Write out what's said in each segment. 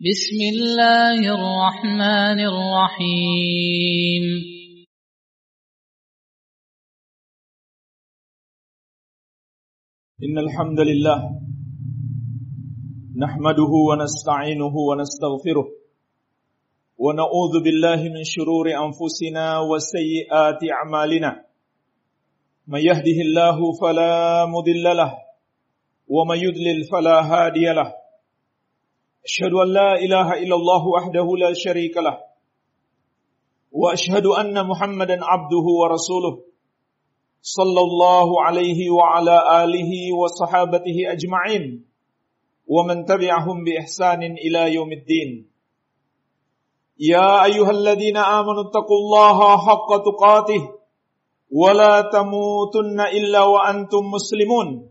بسم الله الرحمن الرحيم. إن الحمد لله نحمده ونستعينه ونستغفره ونعوذ بالله من شرور أنفسنا وسيئات أعمالنا. من يهده الله فلا مضل له ومن يضلل فلا هادي له. أشهد أن لا إله إلا الله وحده لا شريك له وأشهد أن محمدا عبده ورسوله صلى الله عليه وعلى آله وصحابته أجمعين ومن تبعهم بإحسان إلى يوم الدين يا أيها الذين آمنوا اتقوا الله حق تقاته ولا تموتن إلا وأنتم مسلمون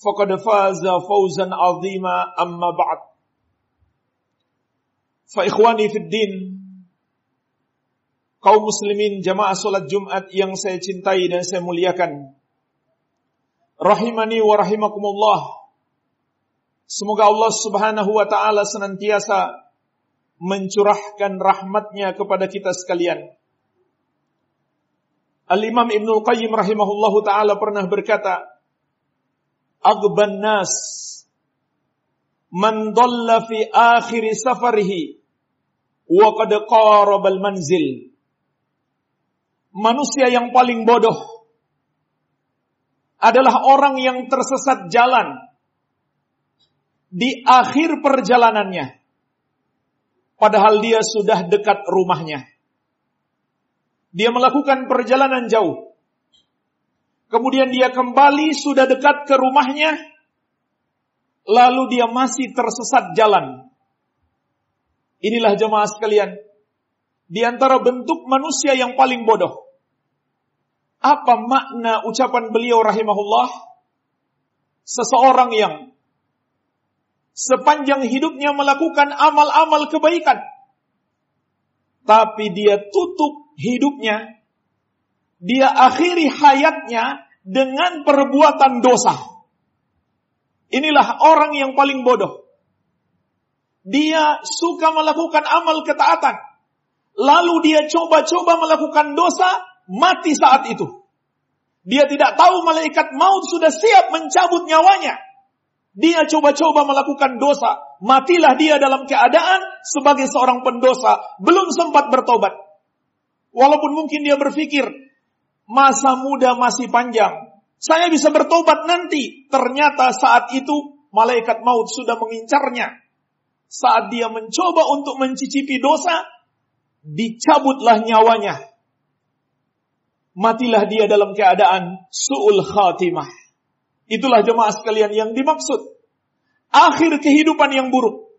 فقد فاز فوزا عظيما أما بعد فإخواني في الدين kaum muslimin jamaah salat Jumat yang saya cintai dan saya muliakan. Rahimani wa rahimakumullah. Semoga Allah Subhanahu wa taala senantiasa mencurahkan rahmatnya kepada kita sekalian. Al-Imam Ibnul Qayyim rahimahullahu taala pernah berkata, "Aghban nas man dhalla fi akhir safarihi wa qad qaraba al-manzil." manusia yang paling bodoh adalah orang yang tersesat jalan di akhir perjalanannya. Padahal dia sudah dekat rumahnya. Dia melakukan perjalanan jauh. Kemudian dia kembali sudah dekat ke rumahnya. Lalu dia masih tersesat jalan. Inilah jemaah sekalian di antara bentuk manusia yang paling bodoh. Apa makna ucapan beliau rahimahullah? Seseorang yang sepanjang hidupnya melakukan amal-amal kebaikan. Tapi dia tutup hidupnya. Dia akhiri hayatnya dengan perbuatan dosa. Inilah orang yang paling bodoh. Dia suka melakukan amal ketaatan lalu dia coba-coba melakukan dosa, mati saat itu. Dia tidak tahu malaikat maut sudah siap mencabut nyawanya. Dia coba-coba melakukan dosa, matilah dia dalam keadaan sebagai seorang pendosa, belum sempat bertobat. Walaupun mungkin dia berpikir, masa muda masih panjang, saya bisa bertobat nanti. Ternyata saat itu malaikat maut sudah mengincarnya. Saat dia mencoba untuk mencicipi dosa, dicabutlah nyawanya. Matilah dia dalam keadaan su'ul khatimah. Itulah jemaah sekalian yang dimaksud. Akhir kehidupan yang buruk.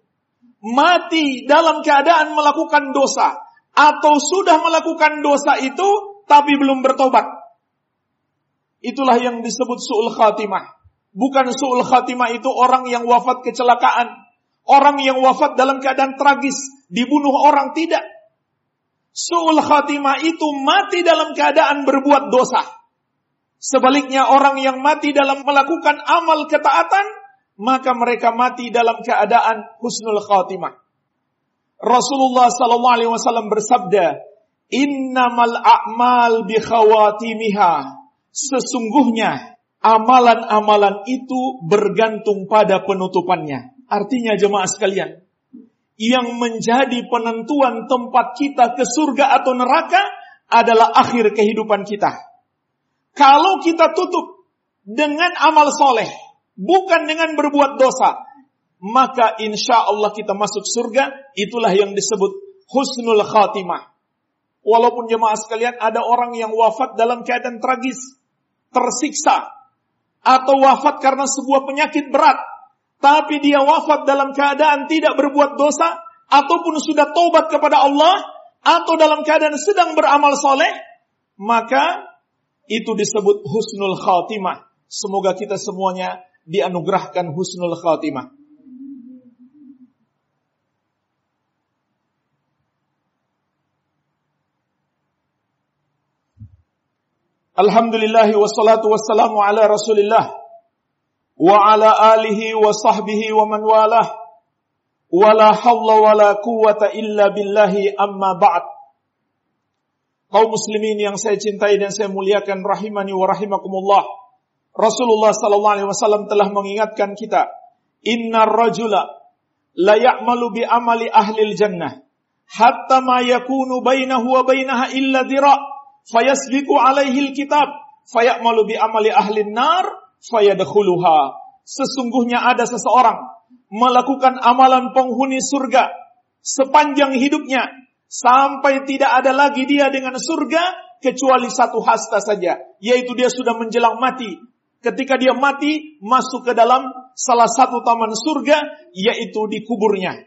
Mati dalam keadaan melakukan dosa. Atau sudah melakukan dosa itu tapi belum bertobat. Itulah yang disebut su'ul khatimah. Bukan su'ul khatimah itu orang yang wafat kecelakaan. Orang yang wafat dalam keadaan tragis. Dibunuh orang tidak Su'ul khatimah itu mati dalam keadaan berbuat dosa. Sebaliknya orang yang mati dalam melakukan amal ketaatan, maka mereka mati dalam keadaan husnul khatimah. Rasulullah sallallahu alaihi wasallam bersabda, "Innamal a'mal bi khawatimiha." Sesungguhnya amalan-amalan itu bergantung pada penutupannya. Artinya jemaah sekalian, yang menjadi penentuan tempat kita ke surga atau neraka adalah akhir kehidupan kita. Kalau kita tutup dengan amal soleh, bukan dengan berbuat dosa, maka insya Allah kita masuk surga, itulah yang disebut husnul khatimah. Walaupun jemaah sekalian ada orang yang wafat dalam keadaan tragis, tersiksa, atau wafat karena sebuah penyakit berat, tapi dia wafat dalam keadaan tidak berbuat dosa, ataupun sudah tobat kepada Allah atau dalam keadaan sedang beramal soleh, maka itu disebut husnul khatimah. Semoga kita semuanya dianugerahkan husnul khatimah. Alhamdulillah wassalatu wassalamu ala rasulillah wa ala alihi wa sahbihi wa man walah. Wa la hawla wa la quwata illa billahi amma ba'd. Kaum muslimin yang saya cintai dan saya muliakan rahimani wa rahimakumullah. Rasulullah sallallahu alaihi wasallam telah mengingatkan kita innar rajula la ya'malu bi amali ahli jannah hatta ma yakunu bainahu wa bainaha illa dira' fayasbiqu alaihi alkitab fayamalu bi amali ahli nar fayadkhuluha. Sesungguhnya ada seseorang melakukan amalan penghuni surga sepanjang hidupnya sampai tidak ada lagi dia dengan surga kecuali satu hasta saja, yaitu dia sudah menjelang mati. Ketika dia mati, masuk ke dalam salah satu taman surga, yaitu di kuburnya.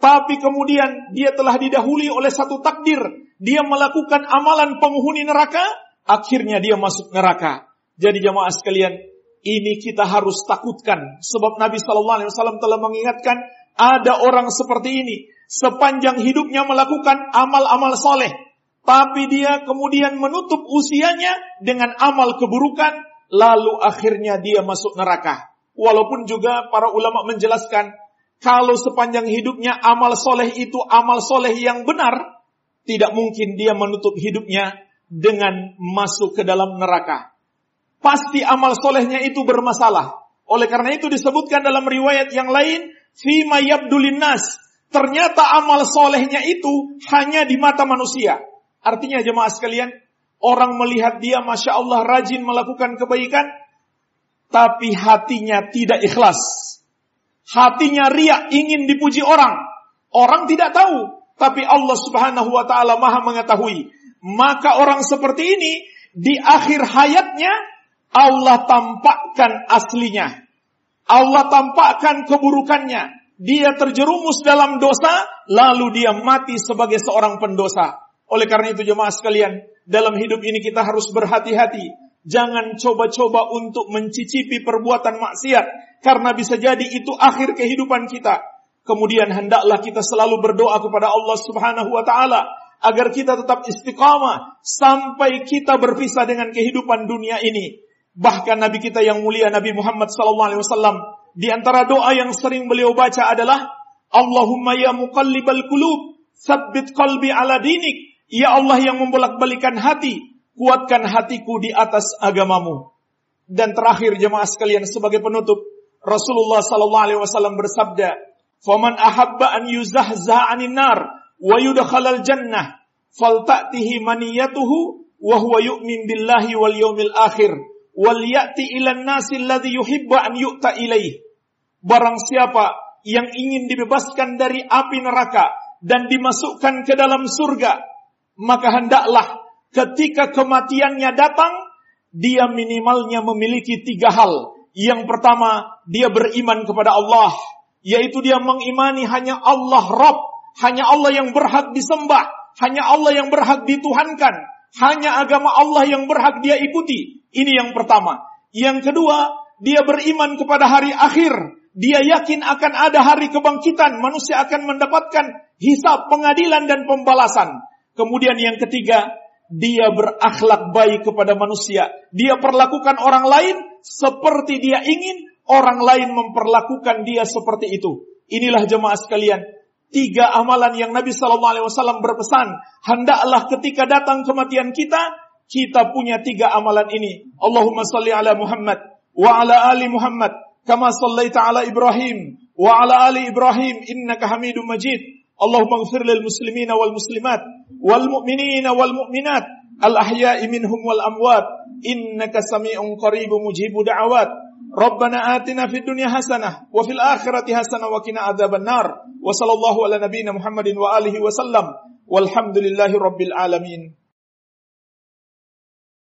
Tapi kemudian dia telah didahului oleh satu takdir dia melakukan amalan penghuni neraka, akhirnya dia masuk neraka. Jadi jamaah sekalian, ini kita harus takutkan. Sebab Nabi Shallallahu Alaihi Wasallam telah mengingatkan ada orang seperti ini sepanjang hidupnya melakukan amal-amal soleh, tapi dia kemudian menutup usianya dengan amal keburukan, lalu akhirnya dia masuk neraka. Walaupun juga para ulama menjelaskan kalau sepanjang hidupnya amal soleh itu amal soleh yang benar, tidak mungkin dia menutup hidupnya dengan masuk ke dalam neraka. Pasti amal solehnya itu bermasalah. Oleh karena itu disebutkan dalam riwayat yang lain, fima. Ternyata amal solehnya itu hanya di mata manusia. Artinya jemaah sekalian, orang melihat dia Masya Allah rajin melakukan kebaikan, tapi hatinya tidak ikhlas. Hatinya riak ingin dipuji orang. Orang tidak tahu tapi Allah Subhanahu wa taala Maha mengetahui. Maka orang seperti ini di akhir hayatnya Allah tampakkan aslinya. Allah tampakkan keburukannya. Dia terjerumus dalam dosa, lalu dia mati sebagai seorang pendosa. Oleh karena itu jemaah sekalian, dalam hidup ini kita harus berhati-hati. Jangan coba-coba untuk mencicipi perbuatan maksiat. Karena bisa jadi itu akhir kehidupan kita. Kemudian hendaklah kita selalu berdoa kepada Allah Subhanahu wa taala agar kita tetap istiqamah sampai kita berpisah dengan kehidupan dunia ini. Bahkan Nabi kita yang mulia Nabi Muhammad wasallam di antara doa yang sering beliau baca adalah Allahumma ya muqallibal qulub tsabbit qalbi ala dinik. Ya Allah yang membolak-balikan hati, kuatkan hatiku di atas agamamu. Dan terakhir jemaah sekalian sebagai penutup, Rasulullah sallallahu alaihi wasallam bersabda, Faman ahabba an yuzahza 'anil nar wa yudkhalal jannah falta'tihi maniyatuhu wa huwa yu'min billahi wal yawmil akhir wal ya'ti ilan nasi alladhi yuhibbu an yu'ta ilaih. Barang siapa yang ingin dibebaskan dari api neraka dan dimasukkan ke dalam surga, maka hendaklah ketika kematiannya datang, dia minimalnya memiliki tiga hal. Yang pertama, dia beriman kepada Allah yaitu dia mengimani hanya Allah Rabb, hanya Allah yang berhak disembah, hanya Allah yang berhak dituhankan, hanya agama Allah yang berhak dia ikuti. Ini yang pertama. Yang kedua, dia beriman kepada hari akhir. Dia yakin akan ada hari kebangkitan, manusia akan mendapatkan hisab, pengadilan dan pembalasan. Kemudian yang ketiga, dia berakhlak baik kepada manusia. Dia perlakukan orang lain seperti dia ingin orang lain memperlakukan dia seperti itu. Inilah jemaah sekalian, tiga amalan yang Nabi Shallallahu Alaihi Wasallam berpesan. Hendaklah ketika datang kematian kita, kita punya tiga amalan ini. Allahumma salli ala Muhammad wa ala ali Muhammad kama sallaita ala Ibrahim wa ala ali Ibrahim innaka Hamidum Majid. Allahumma ighfir lil muslimina wal muslimat wal mu'minina wal mu'minat al ahya'i minhum wal amwat innaka sami'un qaribun mujibu da'awat. Rabbana atina fid dunya hasanah wa fil akhirati hasanah wa qina adzabannar. Wa sallallahu ala nabiyyina Muhammadin wa alihi wa sallam. Walhamdulillahi rabbil alamin.